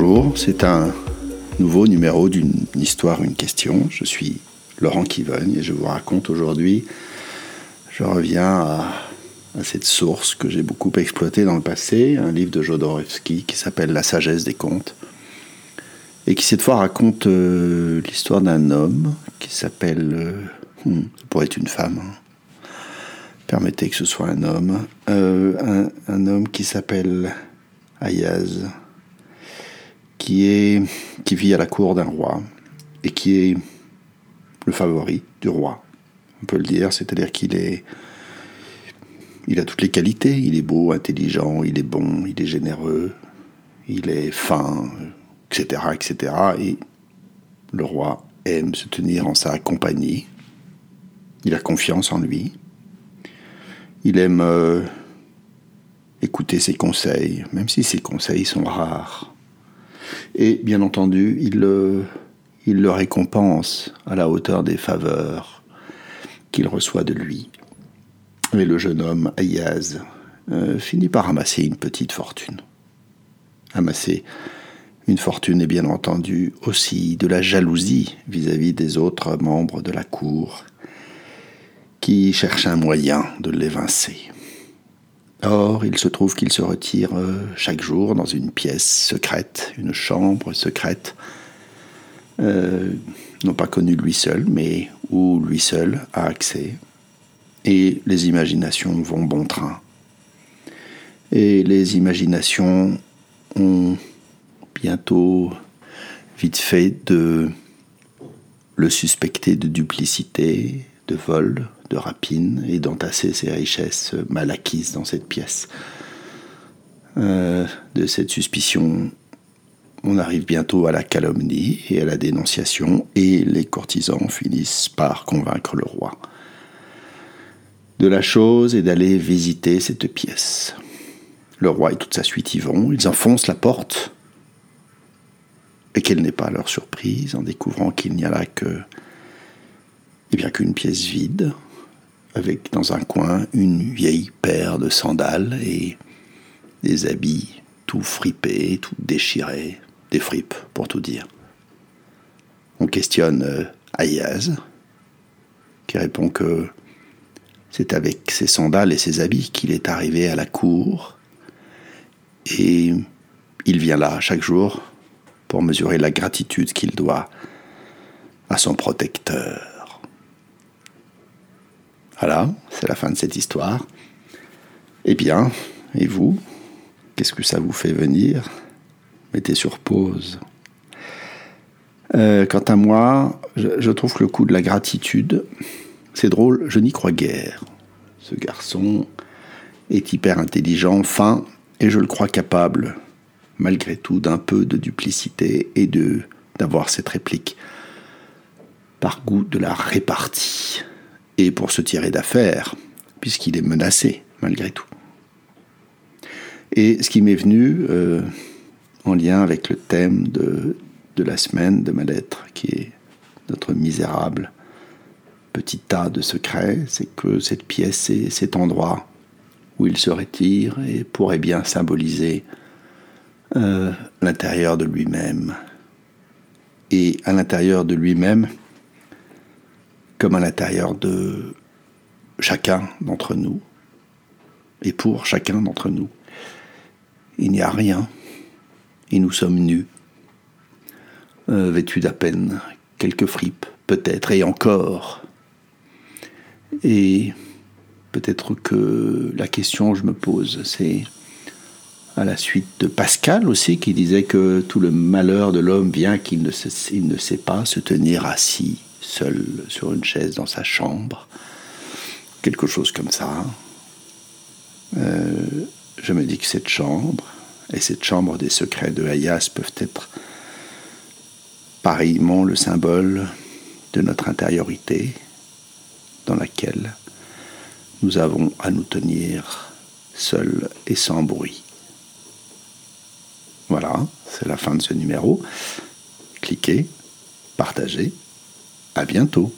Bonjour, c'est un nouveau numéro d'une histoire, une question. Je suis Laurent Kivogne et je vous raconte aujourd'hui, je reviens à, cette source que j'ai beaucoup exploitée dans le passé, un livre de Jodorowsky qui s'appelle La sagesse des contes et qui cette fois raconte euh, l'histoire d'un homme qui s'appelle, euh, hmm, ça pourrait être une femme, hein. permettez que ce soit un homme, euh, un, homme qui s'appelle Ayaz qui, vit à la cour d'un roi et qui est le favori du roi. On peut le dire, c'est-à-dire qu'il est, il a toutes les qualités. Il est beau, intelligent, il est bon, il est généreux, il est fin, etc., etc. Et le roi aime se tenir en sa compagnie. Il a confiance en lui. Il aime euh, écouter ses conseils, même si ses conseils sont rares. Et bien entendu, il le, récompense à la hauteur des faveurs qu'il reçoit de lui. Et le jeune homme, Ayaz, euh, finit par amasser une petite fortune. Amasser une fortune et bien entendu aussi de la jalousie vis-à-vis -vis des autres membres de la cour qui cherchent un moyen de l'évincer. Or, il se trouve qu'il se retire euh, chaque jour dans une pièce secrète, une chambre secrète, euh, non pas connue lui seul, mais où lui seul a accès. Et les imaginations vont bon train. Et les imaginations ont bientôt vite fait de le suspecter de duplicité, de vol, de rapine et d'entasser ses richesses mal acquises dans cette pièce. Euh, de cette suspicion, on arrive bientôt à la calomnie et à la dénonciation, et les courtisans finissent par convaincre le roi de la chose et d'aller visiter cette pièce. Le roi et toute sa suite y vont, ils enfoncent la porte, et quelle n'est pas leur surprise en découvrant qu'il n'y a là que, eh bien, qu'une pièce vide, avec dans un coin une vieille paire de sandales et des habits tout fripés, tout déchirés, des fripes pour tout dire. On questionne euh, Ayaz, qui répond que c'est avec ses sandales et ses habits qu'il est arrivé à la cour, et il vient là chaque jour pour mesurer la gratitude qu'il doit à son protecteur. Voilà, c'est la fin de cette histoire. Eh bien, et vous Qu'est-ce que ça vous fait venir? Mettez sur pause. Euh, quant à moi, je, trouve que le coup de la gratitude, c'est drôle, je n'y crois guère. Ce garçon est hyper intelligent, fin, et je le crois capable, malgré tout, d'un peu de duplicité et d'avoir cette réplique par goût de la répartie pour se tirer d'affaire, puisqu'il est menacé malgré tout. Et ce qui m'est venu euh, en lien avec le thème de, de la semaine de ma lettre, qui est notre misérable petit tas de secrets, c'est que cette pièce et cet endroit où il se retire et pourrait bien symboliser euh, l'intérieur de lui-même. Et à l'intérieur de lui-même, comme à l'intérieur de chacun d'entre nous, et pour chacun d'entre nous. Il n'y a rien, et nous sommes nus, euh, vêtus d'à peine quelques fripes, peut-être, et encore. Et peut-être que la question que je me pose, c'est à la suite de Pascal aussi, qui disait que tout le malheur de l'homme vient qu'il ne, ne sait pas se tenir assis seul sur une chaise dans sa chambre, quelque chose comme ça. Euh, je me dis que cette chambre et cette chambre des secrets de Hayas peuvent être pareillement le symbole de notre intériorité dans laquelle nous avons à nous tenir seuls et sans bruit. Voilà, c'est la fin de ce numéro. Cliquez, partagez. À bientôt.